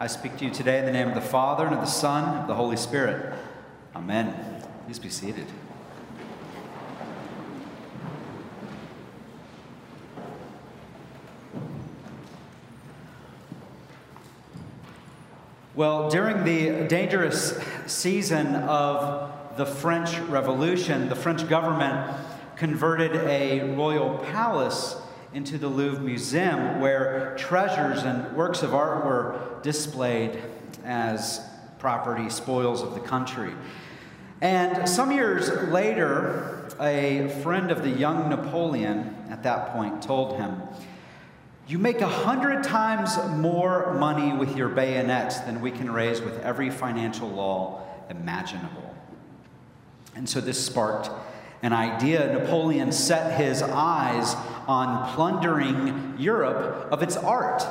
I speak to you today in the name of the Father, and of the Son, and of the Holy Spirit. Amen. Please be seated. Well, during the dangerous season of the French Revolution, the French government converted a royal palace into the Louvre Museum, where treasures and works of art were displayed as property spoils of the country. And some years later, a friend of the young Napoleon at that point told him, You make a hundred times more money with your bayonets than we can raise with every financial law imaginable. And so this sparked an idea. Napoleon set his eyes on plundering Europe of its art.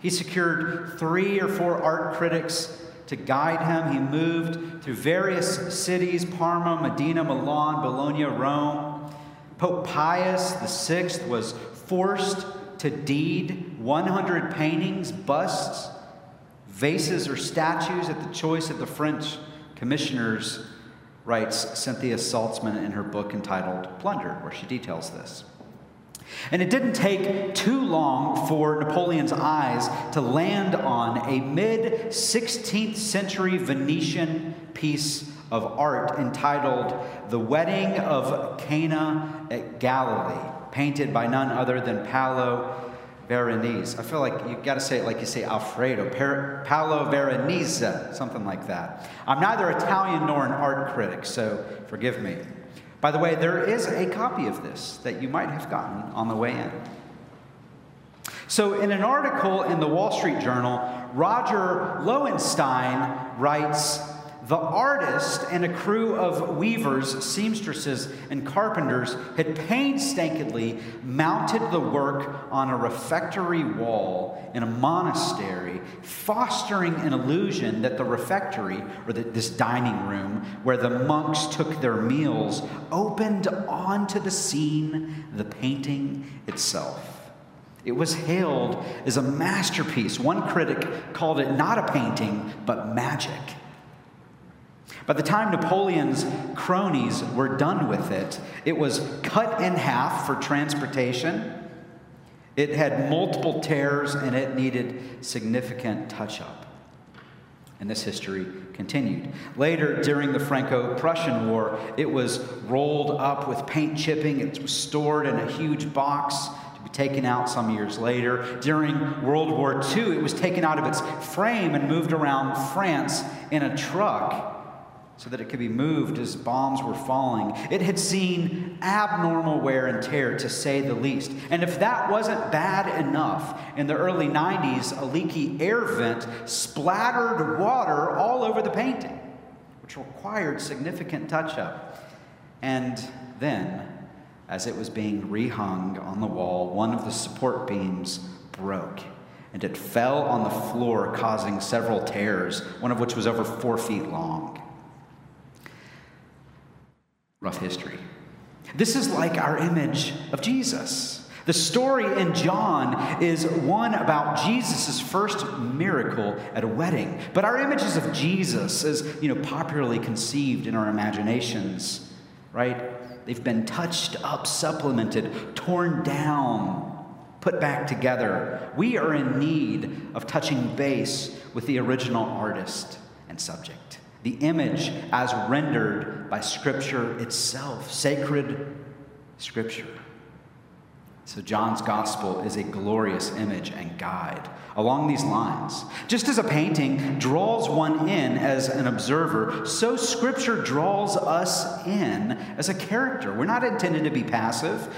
He secured three or four art critics to guide him. He moved through various cities Parma, Modena, Milan, Bologna, Rome. Pope Pius VI was forced to deed 100 paintings, busts, vases, or statues at the choice of the French commissioners, writes Cynthia Saltzman in her book entitled Plunder, where she details this. And it didn't take too long for Napoleon's eyes to land on a mid 16th century Venetian piece of art entitled The Wedding of Cana at Galilee, painted by none other than Paolo Veronese. I feel like you've got to say it like you say Alfredo, per- Paolo Veronese, something like that. I'm neither Italian nor an art critic, so forgive me. By the way, there is a copy of this that you might have gotten on the way in. So, in an article in the Wall Street Journal, Roger Lowenstein writes The artist and a crew of weavers, seamstresses, and carpenters had painstakingly mounted the work on a refectory wall in a monastery, fostering an illusion that the refectory, or this dining room where the monks took their meals, opened onto the scene, the painting itself. It was hailed as a masterpiece. One critic called it not a painting, but magic. By the time Napoleon's cronies were done with it, it was cut in half for transportation. It had multiple tears and it needed significant touch up. And this history continued. Later, during the Franco Prussian War, it was rolled up with paint chipping. It was stored in a huge box to be taken out some years later. During World War II, it was taken out of its frame and moved around France in a truck so that it could be moved as bombs were falling. It had seen abnormal wear and tear, to say the least. And if that wasn't bad enough, in the early 90s, a leaky air vent splattered water all over the painting, which required significant touch up. And then as it was being rehung on the wall, one of the support beams broke and it fell on the floor, causing several tears, one of which was over four feet long. Rough history. This is like our image of Jesus. The story in John is one about Jesus' first miracle at a wedding. But our images of Jesus, as you know, popularly conceived in our imaginations, right? They've been touched up, supplemented, torn down, put back together. We are in need of touching base with the original artist and subject, the image as rendered by Scripture itself, sacred Scripture. So, John's gospel is a glorious image and guide along these lines. Just as a painting draws one in as an observer, so Scripture draws us in as a character. We're not intended to be passive.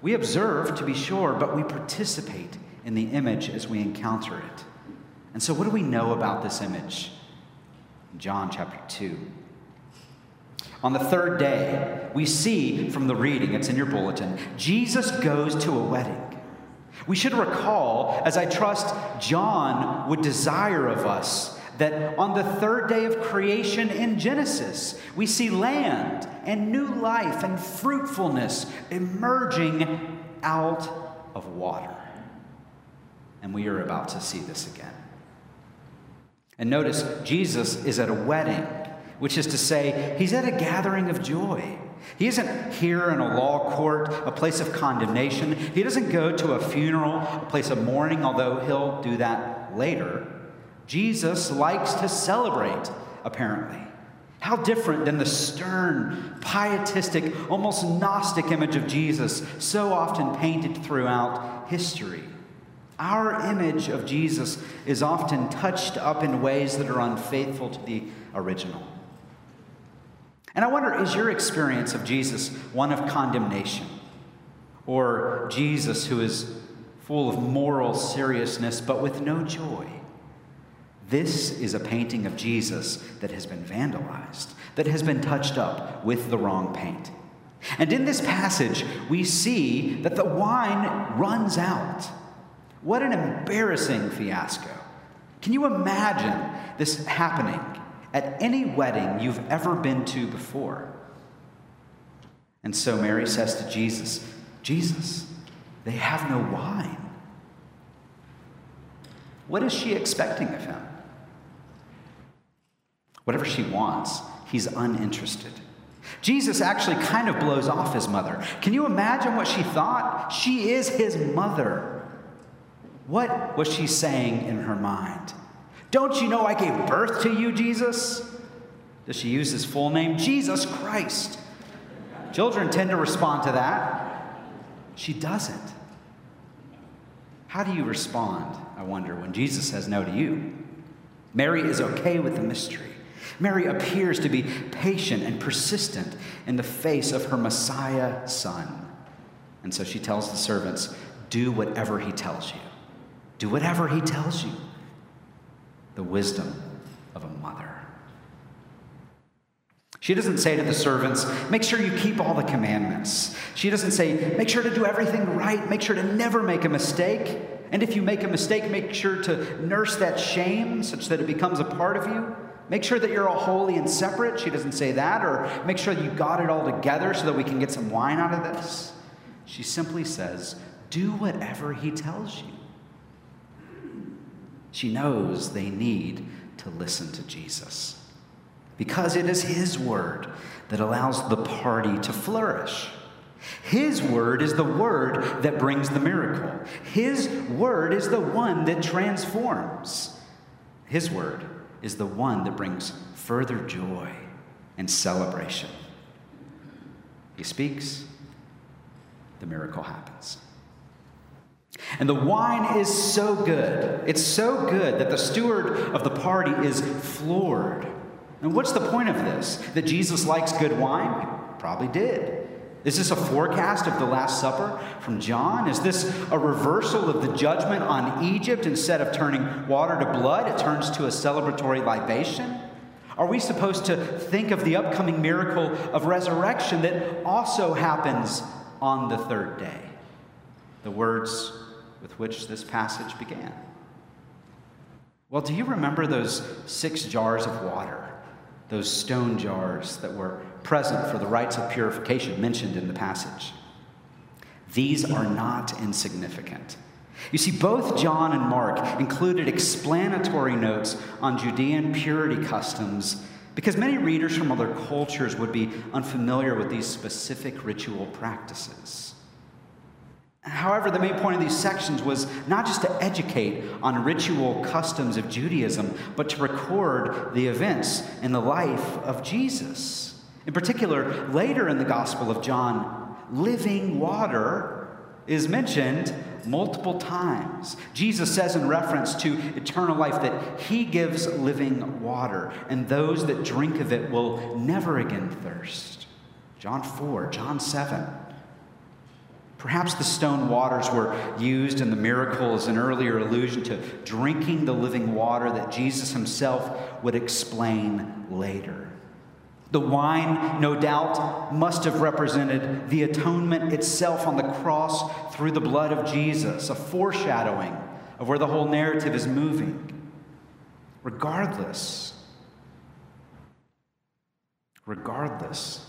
We observe, to be sure, but we participate in the image as we encounter it. And so, what do we know about this image? John chapter 2. On the third day, we see from the reading, it's in your bulletin, Jesus goes to a wedding. We should recall, as I trust John would desire of us, that on the third day of creation in Genesis, we see land and new life and fruitfulness emerging out of water. And we are about to see this again. And notice, Jesus is at a wedding, which is to say, he's at a gathering of joy. He isn't here in a law court, a place of condemnation. He doesn't go to a funeral, a place of mourning, although he'll do that later. Jesus likes to celebrate, apparently. How different than the stern, pietistic, almost Gnostic image of Jesus so often painted throughout history. Our image of Jesus is often touched up in ways that are unfaithful to the original. And I wonder is your experience of Jesus one of condemnation? Or Jesus who is full of moral seriousness but with no joy? This is a painting of Jesus that has been vandalized, that has been touched up with the wrong paint. And in this passage, we see that the wine runs out. What an embarrassing fiasco. Can you imagine this happening at any wedding you've ever been to before. And so Mary says to Jesus, Jesus, they have no wine. What is she expecting of him? Whatever she wants, he's uninterested. Jesus actually kind of blows off his mother. Can you imagine what she thought? She is his mother. What was she saying in her mind? Don't you know I gave birth to you, Jesus? Does she use his full name? Jesus Christ. Children tend to respond to that. She doesn't. How do you respond, I wonder, when Jesus says no to you? Mary is okay with the mystery. Mary appears to be patient and persistent in the face of her Messiah son. And so she tells the servants, Do whatever he tells you. Do whatever he tells you the wisdom of a mother. She doesn't say to the servants, make sure you keep all the commandments. She doesn't say, make sure to do everything right, make sure to never make a mistake. And if you make a mistake, make sure to nurse that shame such that it becomes a part of you. Make sure that you're all holy and separate. She doesn't say that. Or make sure you got it all together so that we can get some wine out of this. She simply says, do whatever he tells you. She knows they need to listen to Jesus because it is His word that allows the party to flourish. His word is the word that brings the miracle. His word is the one that transforms. His word is the one that brings further joy and celebration. He speaks, the miracle happens. And the wine is so good. It's so good that the steward of the party is floored. And what's the point of this? That Jesus likes good wine? Probably did. Is this a forecast of the Last Supper from John? Is this a reversal of the judgment on Egypt? Instead of turning water to blood, it turns to a celebratory libation? Are we supposed to think of the upcoming miracle of resurrection that also happens on the third day? The words with which this passage began. Well, do you remember those six jars of water, those stone jars that were present for the rites of purification mentioned in the passage? These are not insignificant. You see, both John and Mark included explanatory notes on Judean purity customs because many readers from other cultures would be unfamiliar with these specific ritual practices. However, the main point of these sections was not just to educate on ritual customs of Judaism, but to record the events in the life of Jesus. In particular, later in the Gospel of John, living water is mentioned multiple times. Jesus says, in reference to eternal life, that he gives living water, and those that drink of it will never again thirst. John 4, John 7. Perhaps the stone waters were used in the miracle as an earlier allusion to drinking the living water that Jesus himself would explain later. The wine, no doubt, must have represented the atonement itself on the cross through the blood of Jesus, a foreshadowing of where the whole narrative is moving. Regardless, regardless,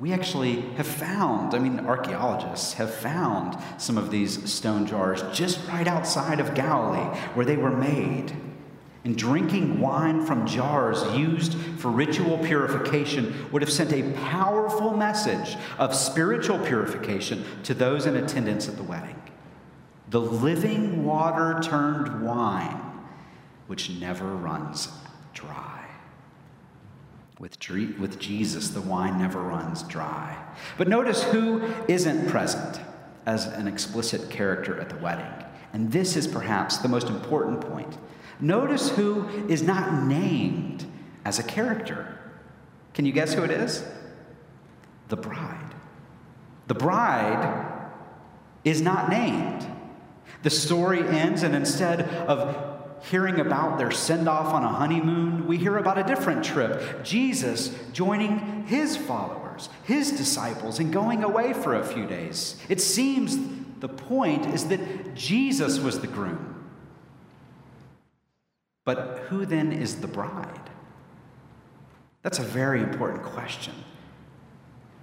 we actually have found, I mean, archaeologists have found some of these stone jars just right outside of Galilee where they were made. and drinking wine from jars used for ritual purification would have sent a powerful message of spiritual purification to those in attendance at the wedding. The living water turned wine, which never runs dry. With, with Jesus, the wine never runs dry. But notice who isn't present as an explicit character at the wedding. And this is perhaps the most important point. Notice who is not named as a character. Can you guess who it is? The bride. The bride is not named. The story ends, and instead of hearing about their send off on a honeymoon, we hear about a different trip. Jesus joining his followers, his disciples, and going away for a few days. It seems the point is that Jesus was the groom. But who then is the bride? That's a very important question,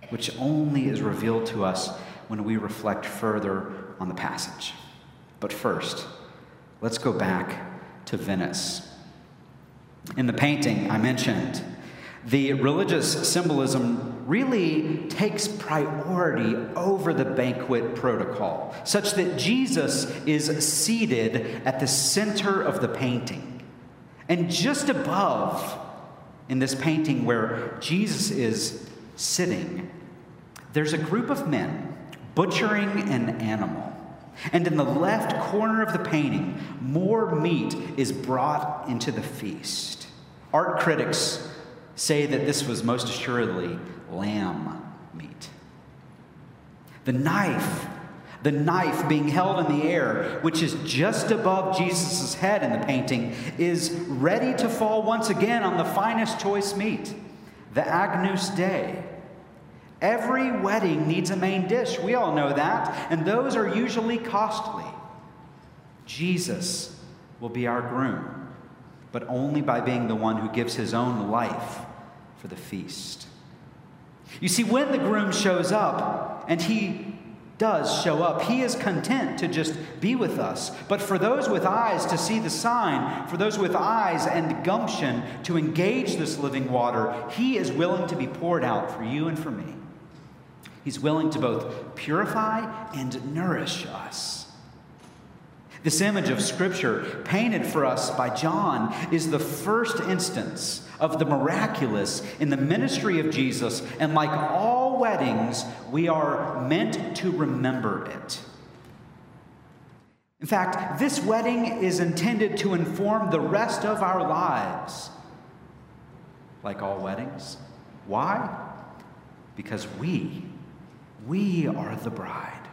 which only is revealed to us when we reflect further on the passage. But first, let's go back to Venice. In the painting I mentioned, the religious symbolism really takes priority over the banquet protocol, such that Jesus is seated at the center of the painting. And just above, in this painting where Jesus is sitting, there's a group of men butchering an animal. And in the left corner of the painting, more meat is brought into the feast. Art critics say that this was most assuredly lamb meat. The knife, the knife being held in the air, which is just above Jesus' head in the painting, is ready to fall once again on the finest choice meat, the Agnus Dei. Every wedding needs a main dish. We all know that. And those are usually costly. Jesus will be our groom, but only by being the one who gives his own life for the feast. You see, when the groom shows up, and he does show up, he is content to just be with us. But for those with eyes to see the sign, for those with eyes and gumption to engage this living water, he is willing to be poured out for you and for me. He's willing to both purify and nourish us. This image of Scripture, painted for us by John, is the first instance of the miraculous in the ministry of Jesus, and like all weddings, we are meant to remember it. In fact, this wedding is intended to inform the rest of our lives. Like all weddings. Why? Because we we are the bride.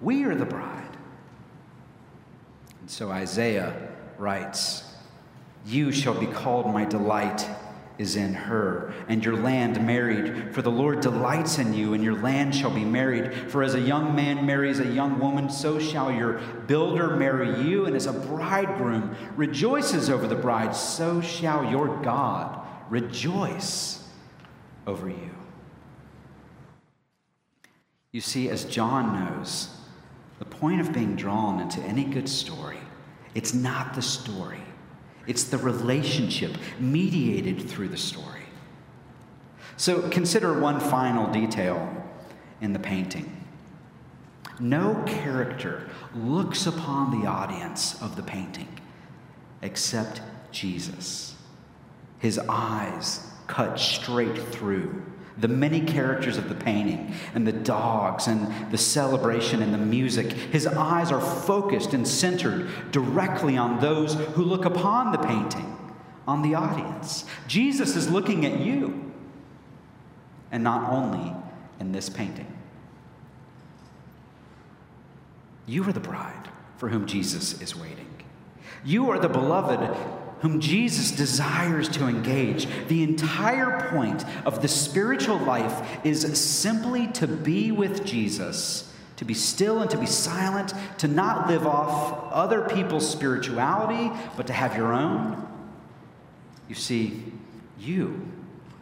We are the bride. And so Isaiah writes, You shall be called my delight is in her, and your land married. For the Lord delights in you, and your land shall be married. For as a young man marries a young woman, so shall your builder marry you. And as a bridegroom rejoices over the bride, so shall your God rejoice over you. You see, as John knows, the point of being drawn into any good story, it's not the story, it's the relationship mediated through the story. So consider one final detail in the painting. No character looks upon the audience of the painting except Jesus. His eyes cut straight through the many characters of the painting and the dogs and the celebration and the music. His eyes are focused and centered directly on those who look upon the painting, on the audience. Jesus is looking at you, and not only in this painting. You are the bride for whom Jesus is waiting. You are the beloved whom Jesus desires to engage. The entire point of the spiritual life is simply to be with Jesus, to be still and to be silent, to not live off other people's spirituality, but to have your own. You see, you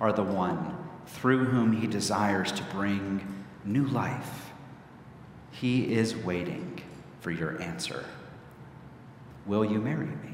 are the one through whom he desires to bring new life. He is waiting for your answer. Will you marry me?